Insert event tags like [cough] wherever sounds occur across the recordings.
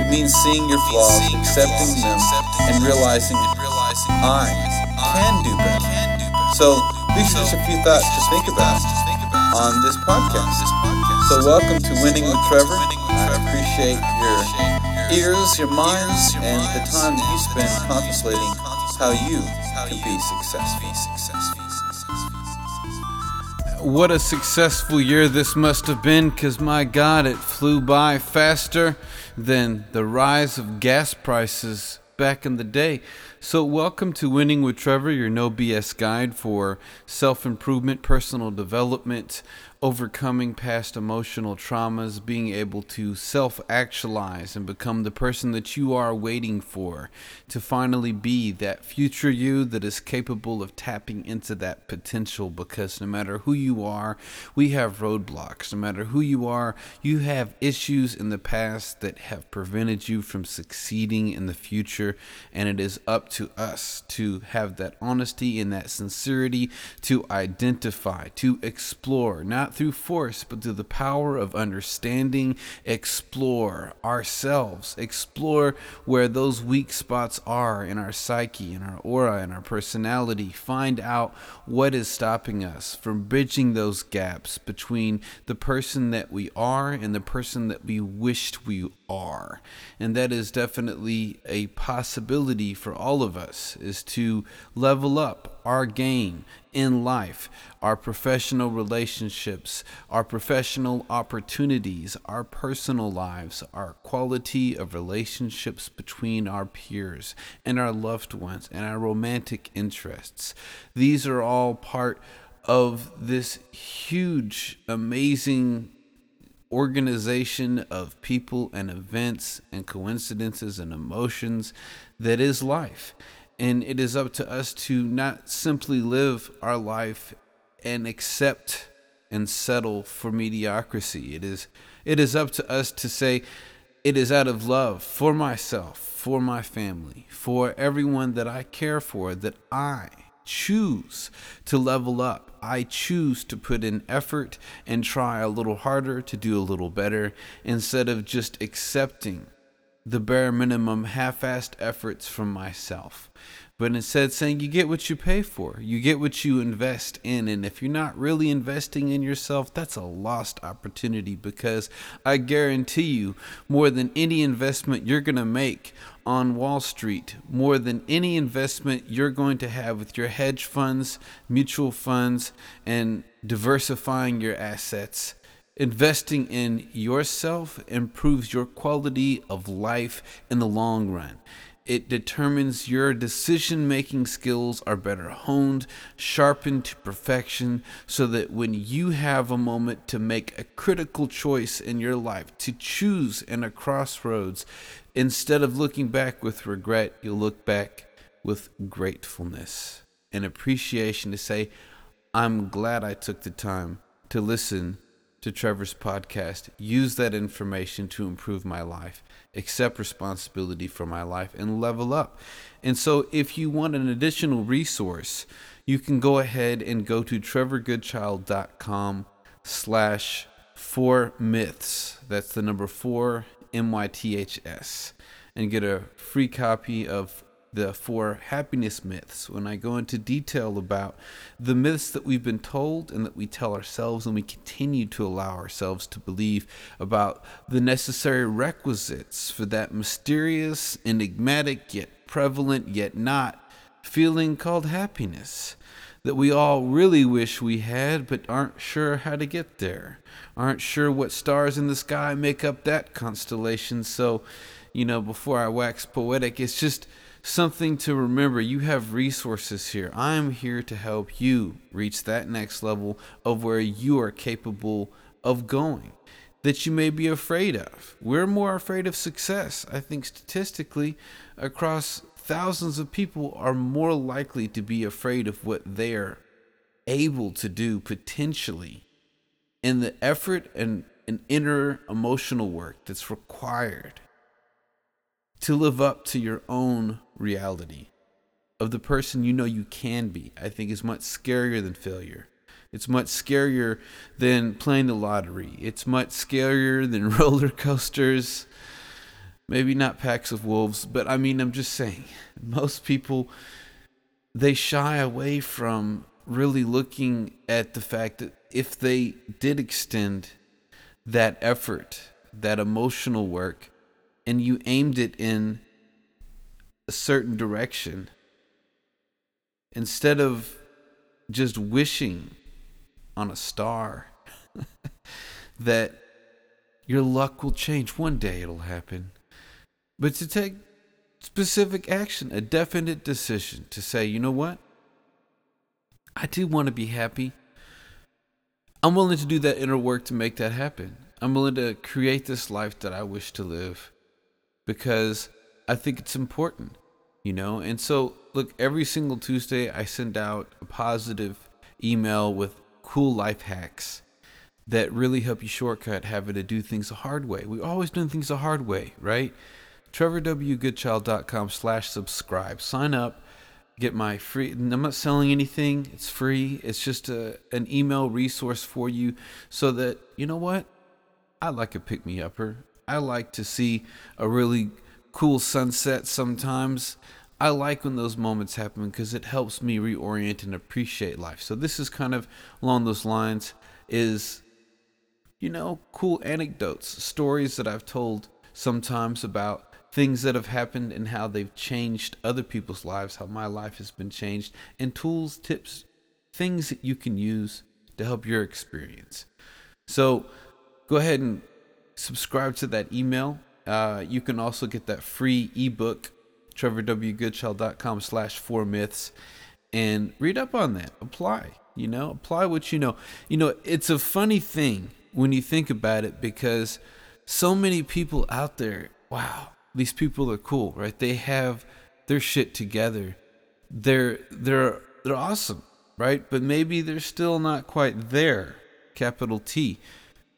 It means seeing your flaws, accepting them, and realizing I can do better. So these are just a few thoughts to think about on this podcast. So welcome to Winning with Trevor. I appreciate your ears, your minds, and the time that you spend contemplating how you can be successful. What a successful year this must have been, because my God, it flew by faster than the rise of gas prices back in the day. So, welcome to Winning with Trevor, your no BS guide for self improvement, personal development, overcoming past emotional traumas, being able to self actualize and become the person that you are waiting for, to finally be that future you that is capable of tapping into that potential. Because no matter who you are, we have roadblocks. No matter who you are, you have issues in the past that have prevented you from succeeding in the future, and it is up to us to have that honesty and that sincerity to identify, to explore, not not through force, but through the power of understanding, explore ourselves, explore where those weak spots are in our psyche, in our aura, in our personality, find out what is stopping us from bridging those gaps between the person that we are and the person that we wished we are. And that is definitely a possibility for all of us is to level up our game in life, our professional relationships, our professional opportunities, our personal lives, our quality of relationships between our peers and our loved ones, and our romantic interests. These are all part of this huge, amazing organization of people and events and coincidences and emotions that is life. And it is up to us to not simply live our life and accept and settle for mediocrity. It is it is up to us to say it is out of love for myself, for my family, for everyone that I care for that I choose to level up. I choose to put in effort and try a little harder to do a little better instead of just accepting the bare minimum half assed efforts from myself. But instead, saying you get what you pay for, you get what you invest in. And if you're not really investing in yourself, that's a lost opportunity because I guarantee you, more than any investment you're going to make on Wall Street, more than any investment you're going to have with your hedge funds, mutual funds, and diversifying your assets, Investing in yourself improves your quality of life in the long run. It determines your decision making skills are better honed, sharpened to perfection, so that when you have a moment to make a critical choice in your life, to choose in a crossroads, instead of looking back with regret, you'll look back with gratefulness and appreciation to say, I'm glad I took the time to listen to Trevor's podcast, use that information to improve my life, accept responsibility for my life, and level up. And so, if you want an additional resource, you can go ahead and go to trevorgoodchild.com slash four myths. That's the number four, M Y T H S, and get a free copy of the four happiness myths when I go into detail about the myths that we've been told and that we tell ourselves and we continue to allow ourselves to believe about the necessary requisites for that mysterious, enigmatic, yet prevalent, yet not feeling called happiness that we all really wish we had but aren't sure how to get there, aren't sure what stars in the sky make up that constellation. So, you know, before I wax poetic, it's just something to remember. You have resources here. I am here to help you reach that next level of where you are capable of going that you may be afraid of. We're more afraid of success. I think statistically, across thousands of people, are more likely to be afraid of what they're able to do potentially in the effort and, and inner emotional work that's required to live up to your own reality of the person you know you can be, I think is much scarier than failure. It's much scarier than playing the lottery. It's much scarier than [laughs] roller coasters. maybe not packs of wolves, but I mean, I'm just saying, most people they shy away from really looking at the fact that if they did extend that effort, that emotional work, and you aimed it in a certain direction, instead of just wishing on a star [laughs] that your luck will change. One day it'll happen. But to take specific action, a definite decision to say, you know what? I do want to be happy. I'm willing to do that inner work to make that happen. I'm willing to create this life that I wish to live because I think it's important, you know? And so, look, every single Tuesday, I send out a positive email with cool life hacks that really help you shortcut having to do things the hard way. We're always doing things the hard way, right? TrevorWGoodchild.com slash subscribe. Sign up. Get my free. I'm not selling anything. It's free. It's just a, an email resource for you so that, you know what? I like a pick me upper. I like to see a really cool sunset sometimes. I like when those moments happen because it helps me reorient and appreciate life. So this is kind of along those lines is you know, cool anecdotes, stories that I've told sometimes about things that have happened and how they've changed other people's lives, how my life has been changed, and tools, tips, things that you can use to help your experience. So go ahead and subscribe to that email. Uh, you can also get that free ebook, trevorwgoodchild.com slash four myths, and read up on that. Apply, you know, apply what you know. You know, it's a funny thing when you think about it because so many people out there, wow, these people are cool, right? They have their shit together. They're they're they're awesome, right? But maybe they're still not quite there, capital T,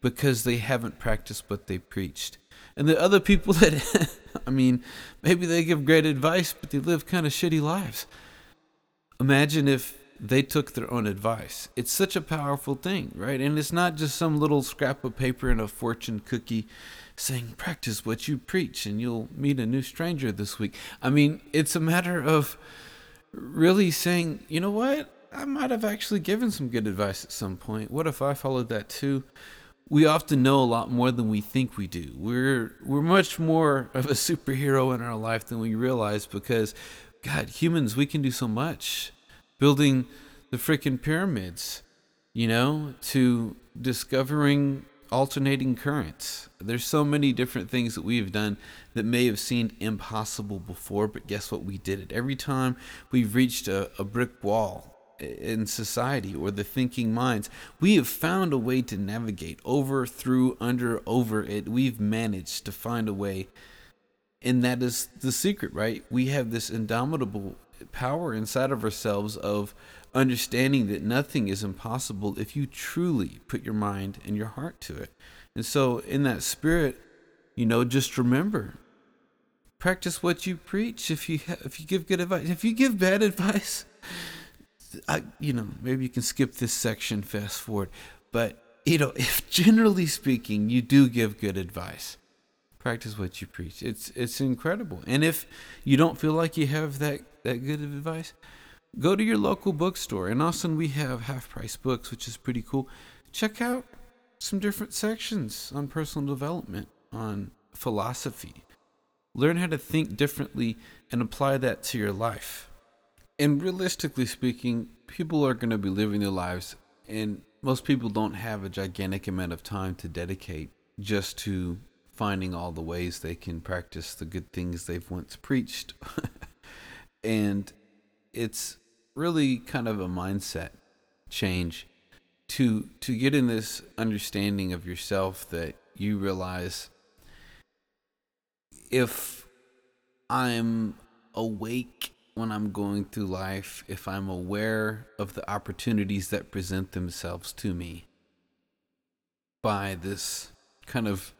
because they haven't practiced what they preached. And the other people [laughs] that I mean, maybe they give great advice, but they live kind of shitty lives. Imagine if they took their own advice. It's such a powerful thing, right? And it's not just some little scrap of paper and a fortune cookie saying, practice what you preach and you'll meet a new stranger this week. I mean, it's a matter of really saying, you know what? I might have actually given some good advice at some point. What if I followed that too? We often know a lot more than we think we do. We're we're much more of a superhero in our life than we realize because God, humans, we can do so much building the freaking pyramids, you know, to discovering alternating currents. There's so many different things that we've done that may have seemed impossible before, but guess what? We did it. Every time we've reached a, a brick wall in society or the thinking minds, we have found a way to navigate over, through, under, over it. We've managed to find a way. And that is the secret, right? We have this indomitable power inside of ourselves of understanding that nothing is impossible if you truly put your mind and your heart to it. And so, in that spirit, you know, just remember practice what you preach. If you if you give good advice, if you give bad [laughs] advice, I you know maybe you can skip this section, fast forward. But you know, if [laughs] generally speaking, you do give good advice, practice what you preach. It's it's incredible. And if you don't feel like you have that that good of advice, go to your local bookstore. In Austin, we have half price books, which is pretty cool. Check out some different sections on personal development, on philosophy. Learn how to think differently and apply that to your life. And realistically speaking, people are going to be living their lives, and most people don't have a gigantic amount of time to dedicate just to finding all the ways they can practice the good things they've once preached. [laughs] and it's really kind of a mindset change to to get in this understanding of yourself that you realize if I'm awake when I'm going through life, if I'm aware of the opportunities that present themselves to me by this kind of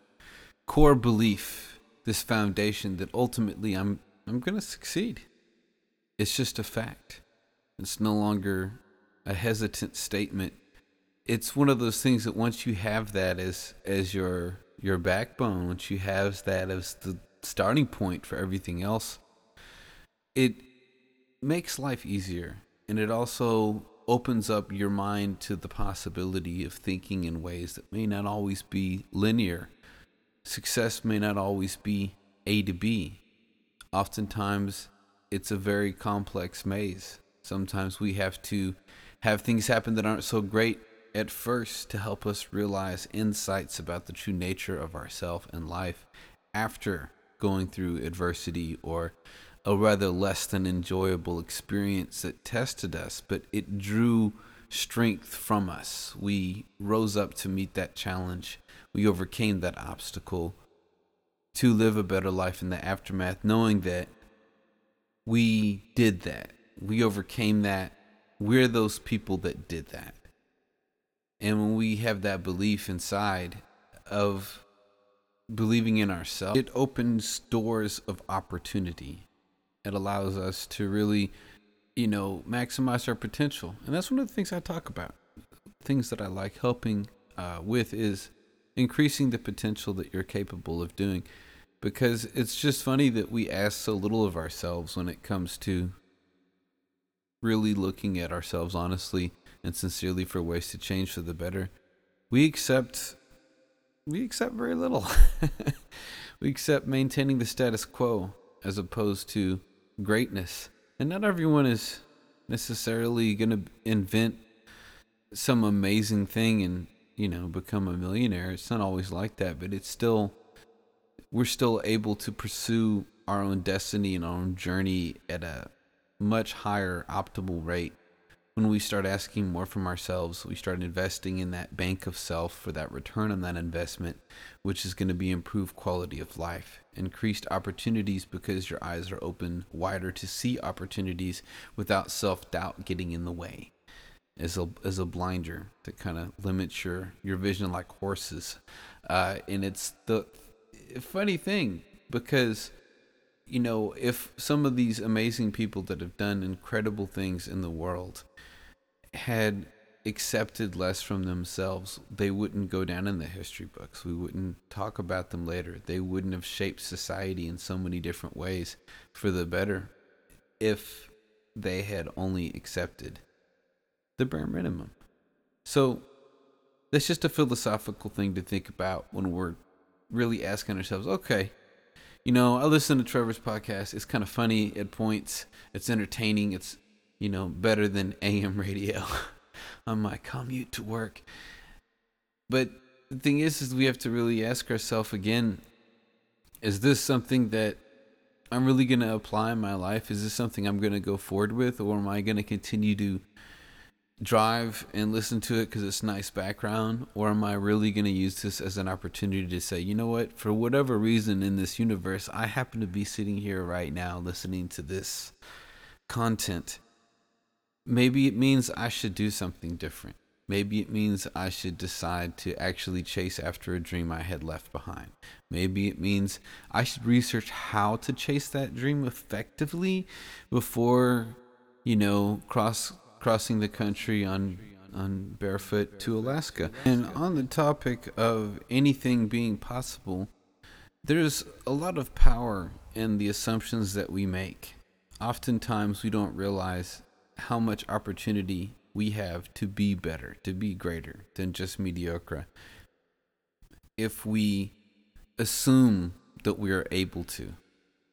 core belief, this foundation that ultimately I'm I'm going to succeed. It's just a fact. It's no longer a hesitant statement. It's one of those things that once you have that as as your your backbone, once you have that as the starting point for everything else, it makes life easier. And it also opens up your mind to the possibility of thinking in ways that may not always be linear. Success may not always be A to B. Oftentimes, it's a very complex maze. Sometimes we have to have things happen that aren't so great at first to help us realize insights about the true nature of ourself and life after going through adversity or a rather less than enjoyable experience that tested us, but it drew strength from us. We rose up to meet that challenge. We overcame that obstacle to live a better life in the aftermath, knowing that we did that. We overcame that. We're those people that did that. And when we have that belief inside of believing in ourselves, it opens doors of opportunity. It allows us to really, you know, maximize our potential. And that's one of the things I talk about. Things that I like helping uh, with is increasing the potential that you're capable of doing. Because it's just funny that we ask so little of ourselves when it comes to really looking at ourselves honestly and sincerely for ways to change for the better. We accept we accept very little. [laughs] we accept maintaining the status quo as opposed to greatness. And not everyone is necessarily going to invent some amazing thing and, you know, become a millionaire. It's not always like that, but it's still, we're still able to pursue our own destiny and our own journey at a much higher optimal rate when we start asking more from ourselves, we start investing in that bank of self for that return on that investment, which is going to be improved quality of life, increased opportunities because your eyes are open wider to see opportunities without self doubt getting in the way. As a as a blinder that kind of limits your your vision like horses, uh, and it's the funny thing because you know, if some of these amazing people that have done incredible things in the world had accepted less from themselves, they wouldn't go down in the history books. We wouldn't talk about them later. They wouldn't have shaped society in so many different ways for the better if they had only accepted the bare minimum. So that's just a philosophical thing to think about when we're really asking ourselves, okay, you know, I listen to Trevor's podcast. It's kind of funny at points. It's entertaining. It's you know, better than [laughs] AM radio [laughs] on my commute to work. But the thing is, is we have to really ask ourselves again: Is this something that I'm really going to apply in my life? Is this something I'm going to go forward with, or am I going to continue to drive and listen to it because it's nice background, or am I really going to use this as an opportunity to say, you know what, for whatever reason in this universe, I happen to be sitting here right now listening to this content maybe it means I should do something different. Maybe it means I should decide to actually chase after a dream I had left behind. Maybe it means I should research how to chase that dream effectively before, you know, cross crossing the country on on barefoot to Alaska. And on the topic of anything being possible, there's a lot of power in the assumptions that we make. Oftentimes we don't realize how much opportunity we have to be better, to be greater than just mediocre. If we assume that we are able to,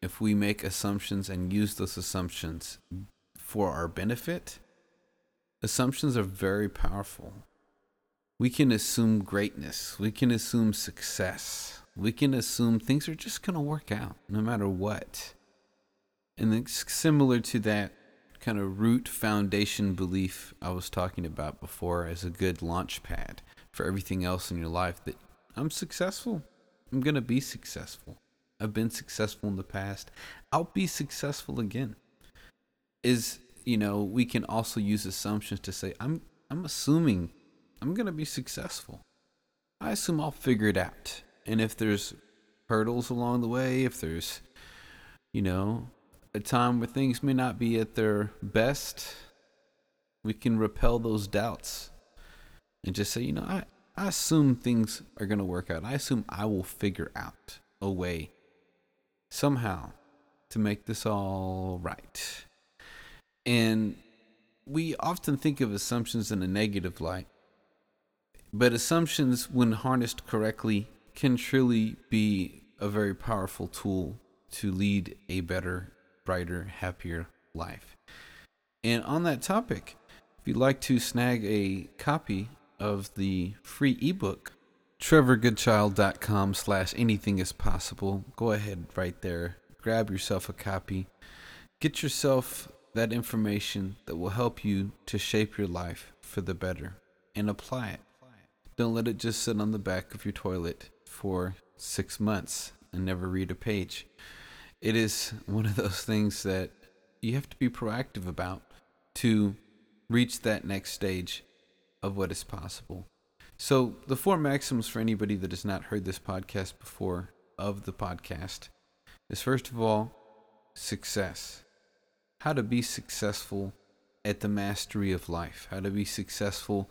if we make assumptions and use those assumptions for our benefit, assumptions are very powerful. We can assume greatness, we can assume success, we can assume things are just going to work out no matter what. And it's similar to that kind of root foundation belief I was talking about before as a good launch pad for everything else in your life that I'm successful. I'm going to be successful. I've been successful in the past. I'll be successful again. Is, you know, we can also use assumptions to say I'm I'm assuming I'm going to be successful. I assume I'll figure it out. And if there's hurdles along the way, if there's you know, a time where things may not be at their best, we can repel those doubts and just say, you know, I, I assume things are going to work out. I assume I will figure out a way somehow to make this all right. And we often think of assumptions in a negative light, but assumptions, when harnessed correctly, can truly be a very powerful tool to lead a better, brighter, happier life. And on that topic, if you'd like to snag a copy of the free ebook, trevorgoodchild.com slash anything is possible, go ahead right there, grab yourself a copy, get yourself that information that will help you to shape your life for the better and apply it. Don't let it just sit on the back of your toilet for six months and never read a page. It is one of those things that you have to be proactive about to reach that next stage of what is possible. So, the four maxims for anybody that has not heard this podcast before of the podcast is first of all, success. How to be successful at the mastery of life, how to be successful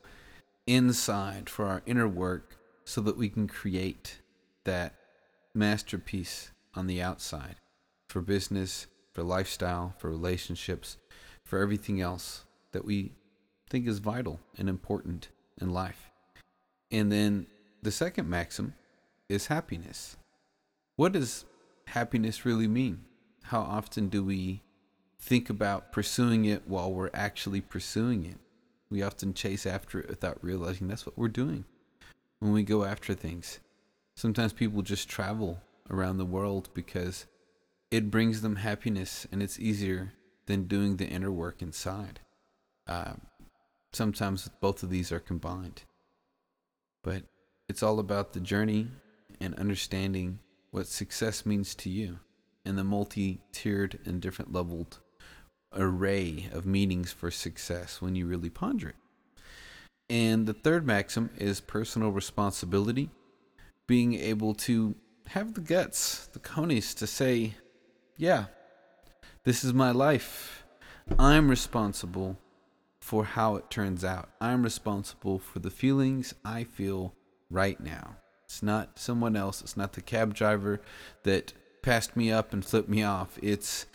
inside for our inner work so that we can create that masterpiece on the outside for business, for lifestyle, for relationships, for everything else that we think is vital and important in life. And then the second maxim is happiness. What does happiness really mean? How often do we think about pursuing it while we're actually pursuing it? We often chase after it without realizing that's what we're doing when we go after things. Sometimes people just travel around the world because it brings them happiness and it's easier than doing the inner work inside. Uh, sometimes both of these are combined. But it's all about the journey and understanding what success means to you and the multi tiered and different leveled array of meanings for success when you really ponder it. And the third maxim is personal responsibility, being able to have the guts, the conies to say, yeah, this is my life. I'm responsible for how it turns out. I'm responsible for the feelings I feel right now. It's not someone else. It's not the cab driver that passed me up and flipped me off. It's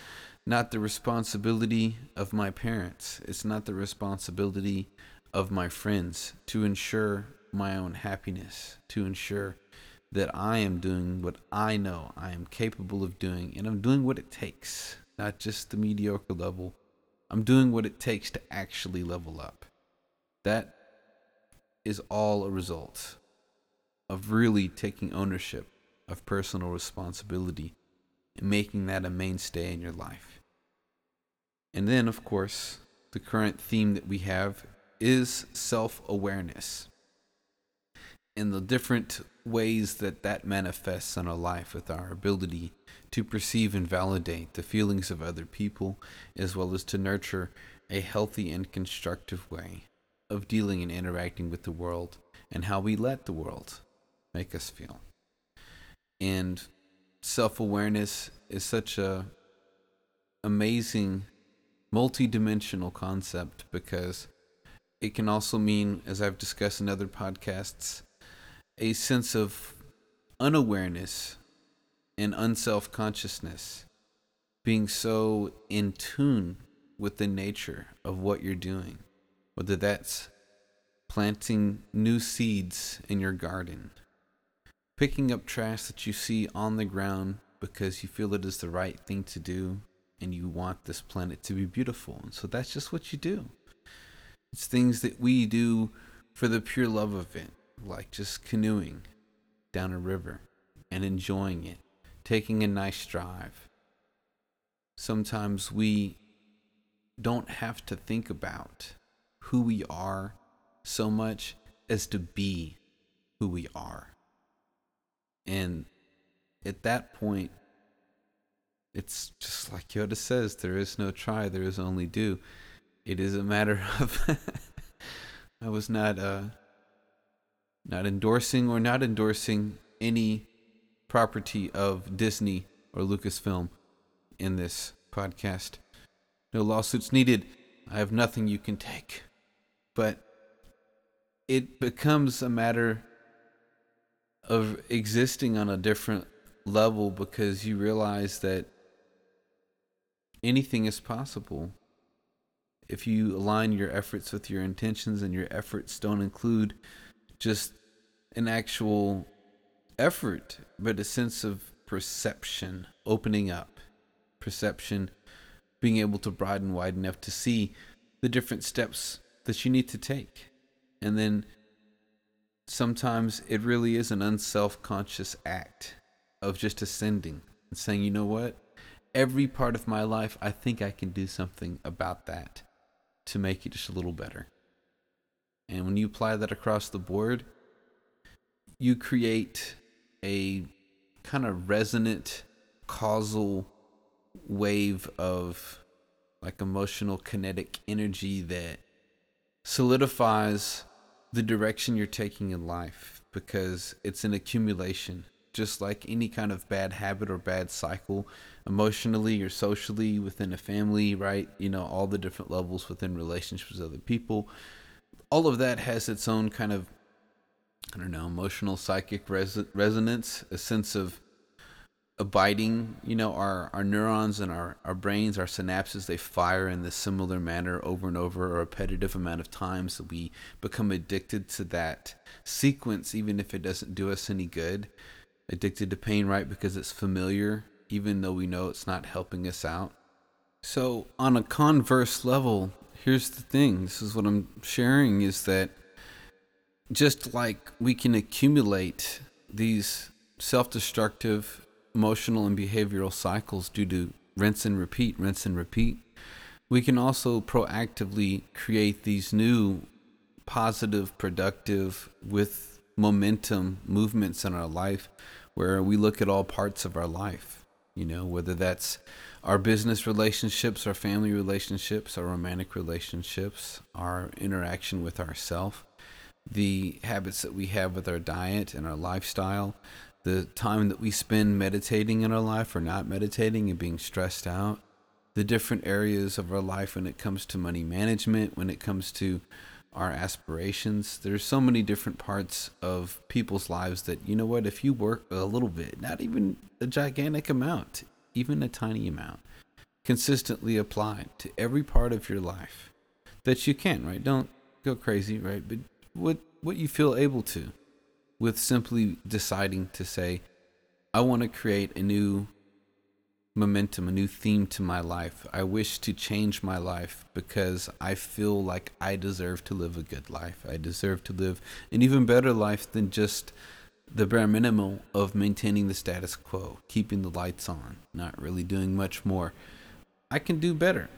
not the responsibility of my parents. It's not the responsibility of my friends to ensure my own happiness, to ensure that I am doing what I know I am capable of doing, and I'm doing what it takes, not just the mediocre level. I'm doing what it takes to actually level up. That is all a result of really taking ownership of personal responsibility and making that a mainstay in your life. And then, of course, the current theme that we have is self awareness and the different ways that that manifests in our life with our ability to perceive and validate the feelings of other people, as well as to nurture a healthy and constructive way of dealing and interacting with the world and how we let the world make us feel. And self awareness is such a amazing multi-dimensional concept because it can also mean as I've discussed in other podcasts a sense of unawareness and unself consciousness, being so in tune with the nature of what you're doing, whether that's planting new seeds in your garden, picking up trash that you see on the ground because you feel it is the right thing to do and you want this planet to be beautiful. And so that's just what you do. It's things that we do for the pure love of it like just canoeing down a river and enjoying it, taking a nice drive. Sometimes we don't have to think about who we are so much as to be who we are. And at that point, it's just like Yoda says there is no try, there is only do. It is a matter [laughs] of. I was not uh, not endorsing or not endorsing any property of Disney or Lucasfilm in this podcast. No lawsuits needed. I have nothing you can take. But it becomes a matter of existing on a different level because you realize that anything is possible if you align your efforts with your intentions and your efforts don't include just an actual effort, but a sense of perception, opening up, perception, being able to broaden wide enough to see the different steps that you need to take. And then sometimes it really is an unself conscious act of just ascending and saying, you know what? Every part of my life, I think I can do something about that to make it just a little better. And when you apply that across the board, you create a kind of resonant causal wave of like emotional kinetic energy that solidifies the direction you're taking in life because it's an accumulation. Just like any kind of bad habit or bad cycle emotionally or socially within a family right? You know all the different levels within relationships with other people all of that has its own kind of i don't know emotional psychic res- resonance a sense of abiding you know our our neurons and our our brains our synapses they fire in this similar manner over and over a repetitive amount of times that we become addicted to that sequence even if it doesn't do us any good. Addicted to pain right because it's familiar even though we know it's not helping us out. So on a converse level here's the thing. This is what i'm sharing is that just like we can accumulate these self-destructive emotional and behavioral cycles due to rinse and repeat, rinse and repeat, we can also proactively create these new positive, productive, with momentum movements in our life where we look at all parts of our life, you know, whether that's our business relationships, our family relationships, our romantic relationships, our interaction with ourself, the habits that we have with our diet and our lifestyle, the time that we spend meditating in our life or not meditating and being stressed out, the different areas of our life when it comes to money management, when it comes to our aspirations. There's so many different parts of people's lives that, you know what, if you work a little bit, not even a gigantic amount, even a tiny amount, consistently applied to every part of your life that you can, right? Don't go crazy, right? But what what you feel able to with simply deciding to say, I want to create a new momentum, a new theme to my life. I wish to change my life because I feel like I deserve to live a good life. I deserve to live an even better life than just the bare minimum of maintaining the status quo, keeping the lights on, not really doing much more. I can do better.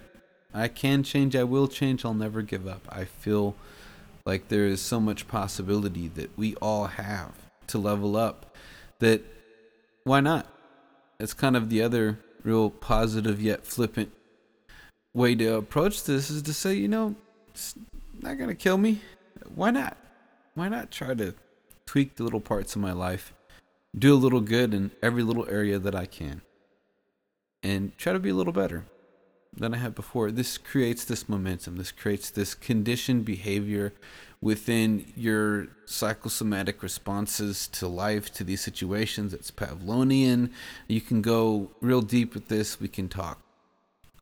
I can change. I will change. I'll never give up. I feel like there is so much possibility that we all have to level up that why not? It's kind of the other real positive yet flippant way to approach this is to say, you know, it's not going to kill me. Why not? Why not try to tweak the little parts of my life, do a little good in every little area that I can, and try to be a little better? than I had before. This creates this momentum. This creates this conditioned behavior within your psychosomatic responses to life, to these situations. It's Pavlovian. You can go real deep with this. We can talk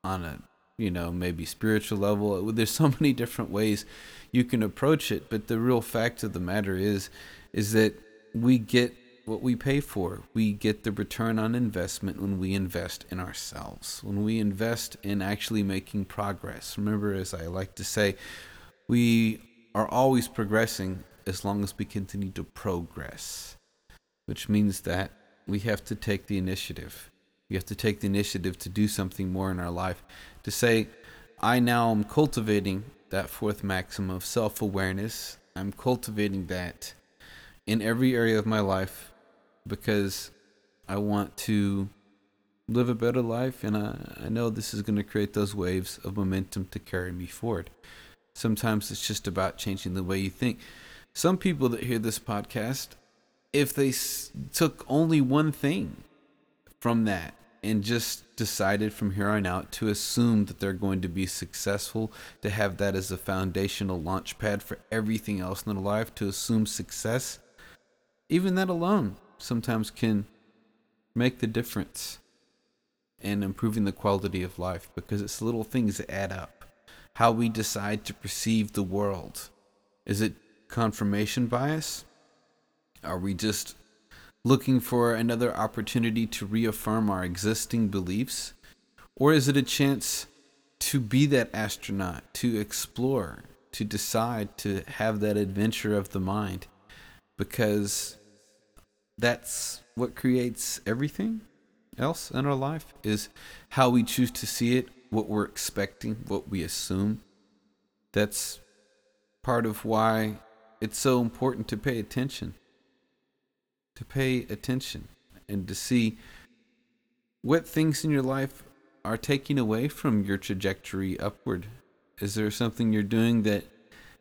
on a, you know, maybe spiritual level. Uh, there's so [laughs] many different ways you can approach it. But the real fact of the matter is, is that we get what we pay for. We get the return on investment when we invest in ourselves, when we invest in actually making progress. Remember, as I like to say, we are always progressing as long as we continue to progress, which means that we have to take the initiative. We have to take the initiative to do something more in our life, to say, I now am cultivating that fourth maxim of self awareness. I'm cultivating that in every area of my life because I want to live a better life and I, I know this is going to create those waves of momentum to carry me forward. Sometimes it's just about changing the way you think. Some people that hear this podcast, if they s- took only one thing from that and just decided from here on out to assume that they're going to be successful, to have that as a foundational launch pad for everything else in their life, to assume success, even that alone sometimes can make the difference in improving the quality of life because it's little things that add up. How we decide to perceive the world. Is it confirmation bias? Are we just looking for another opportunity to reaffirm our existing beliefs? Or is it a chance to be that astronaut, to explore, to decide to have that adventure of the mind? Because that's what creates everything else in our life is how we choose to see it, what we're expecting, what we assume. That's part of why it's so important to pay attention. To pay attention and to see what things in your life are taking away from your trajectory upward. Is there something you're doing that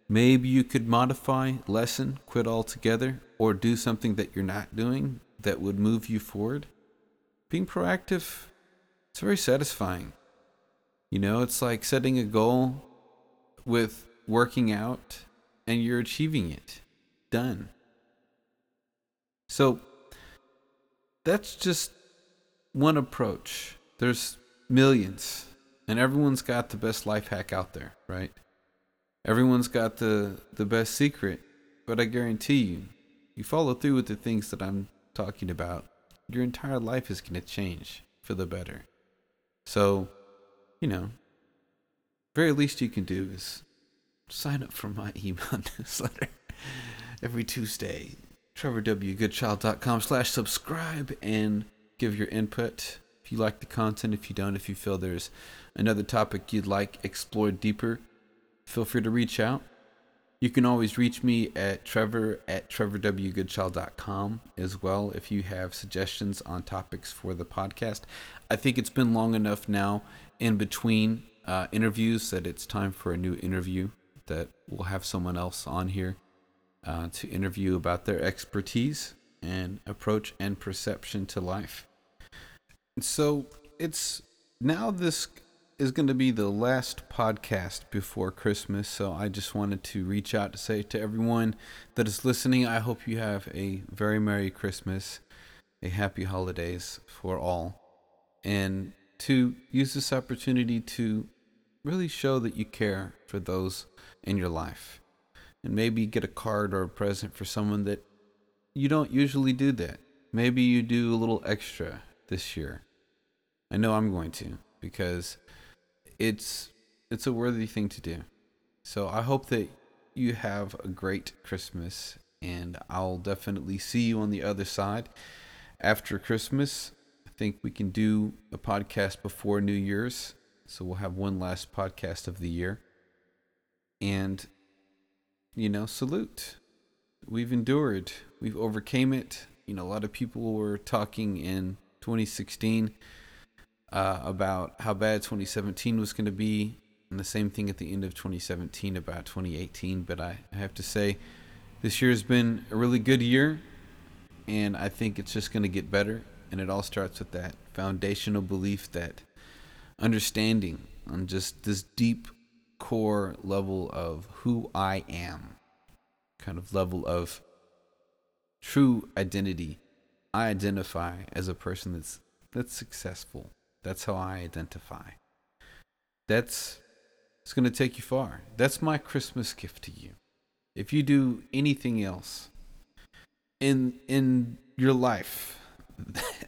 maybe you could modify, lessen, quit altogether, or do something that you're not doing that would move you forward? Being proactive, it's very satisfying. You know, it's like setting a goal with working out and you're achieving it. Done. So that's just one approach. There's millions, and everyone's got the best life hack out there, right? Everyone's got the the best secret, but I guarantee you, you follow through with the things that I'm talking about, your entire life is going to change for the better. So, you know, very least you can do is sign up for my [laughs] email newsletter every Tuesday. TrevorWGoodchild.com slash subscribe and give your input. If you like the content, if you don't, if you feel there's another topic you'd like explored deeper, feel free to reach out. You can always reach me at trevor at trevorwgoodchild.com as well if you have suggestions on topics for the podcast. I think it's been long enough now in between uh, interviews that it's time for a new interview that we'll have someone else on here uh, to interview about their expertise and approach and perception to life. And so it's now this is going to be the last podcast before Christmas, so I just wanted to reach out to say to everyone that is listening, I hope you have a very Merry Christmas, a happy holidays for all, and to use this opportunity to really show that you care for those in your life. And maybe get a card or a present for someone that you don't usually do that. Maybe you do a little extra this year. I know I'm going to because it's it's a worthy thing to do. So I hope that you have a great Christmas and I'll definitely see you on the other side after Christmas. I think we can do a podcast before New Year's. So we'll have one last podcast of the year. And you know, salute. We've endured. We've overcame it. You know, a lot of people were talking in 2016 uh, about how bad 2017 was going to be, and the same thing at the end of 2017 about 2018. But I, I have to say, this year has been a really good year, and I think it's just going to get better. And it all starts with that foundational belief, that understanding on just this deep core level of who I am, kind of level of true identity. I identify as a person that's that's successful, that's how I identify. That's it's going to take you far. That's my Christmas gift to you. If you do anything else in in your life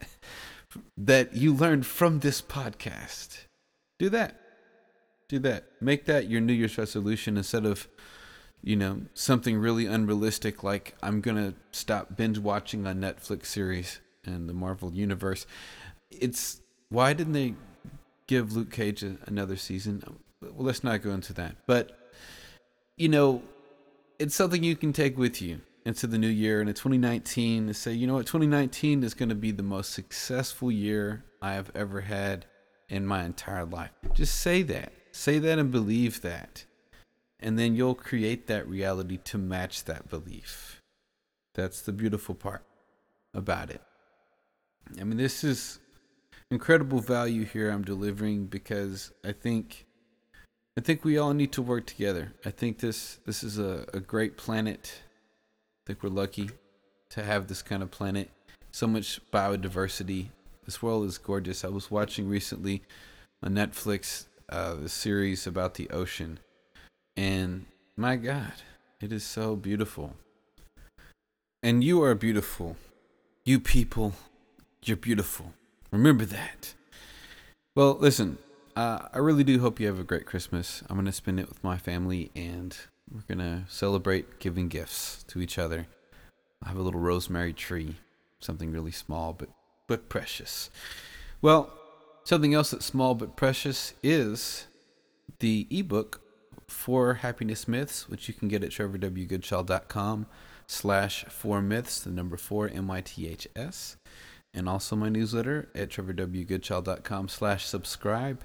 [laughs] that you learned from this podcast, do that. Do that. Make that your New Year's resolution instead of you know, something really unrealistic like I'm going to stop binge watching a Netflix series and the Marvel universe. It's why didn't they give Luke Cage a, another season? Well, let's not go into that. But you know, it's something you can take with you into the new year and in 2019 to say, you know what, 2019 is going to be the most successful year I have ever had in my entire life. Just say that. Say that and believe that. And then you'll create that reality to match that belief. That's the beautiful part about it. I mean, this is incredible value here I'm delivering because I think I think we all need to work together. I think this this is a, a great planet. I think we're lucky to have this kind of planet. so much biodiversity. This world is gorgeous. I was watching recently on Netflix uh, the series about the ocean, and my God, it is so beautiful. And you are beautiful. You people, you're beautiful. Remember that. Well, listen, uh, I really do hope you have a great Christmas. I'm going to spend it with my family and we're going to celebrate giving gifts to each other. I have a little rosemary tree, something really small but, but precious. Well, something else that's small but precious is the ebook for happiness myths, which you can get at trevorwgoodchild.com slash four myths, the number four M-Y-T-H-S. and also my newsletter at trevorwgoodchild.com slash subscribe.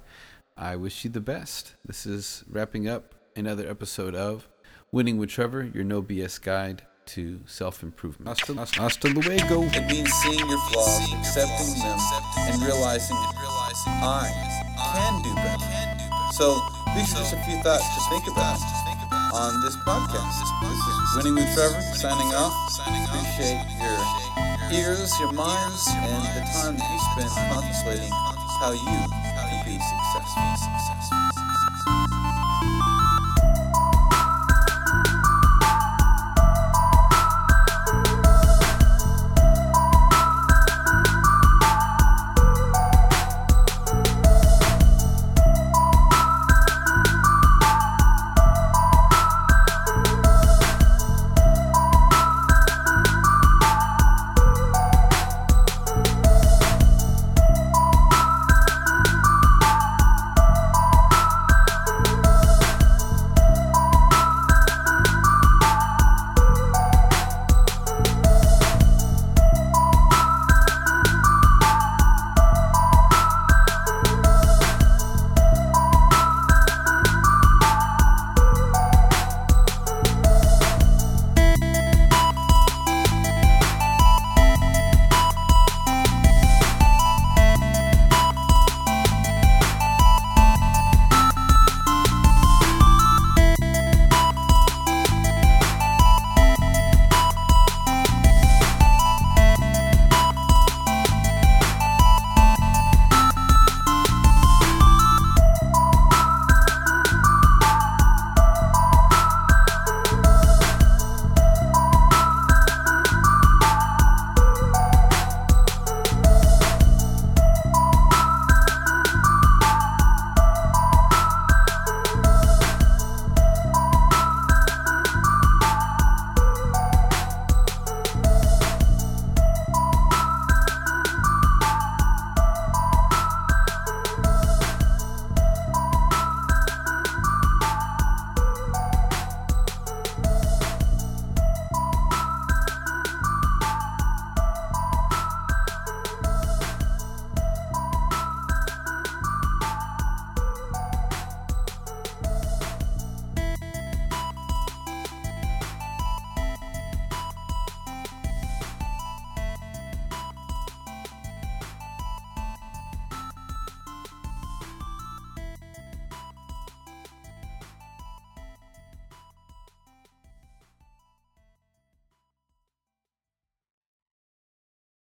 I wish you the best. This is wrapping up another episode of Winning with Trevor, your no BS guide to self-improvement. Hasta, hasta luego. It means seeing your flaws, accepting them, and realizing I can do better. So these are just a few thoughts to think about on this podcast. This is Winning with Trevor, signing off. Appreciate your ears, your minds, and the time that you spend contemplating how you can be successful.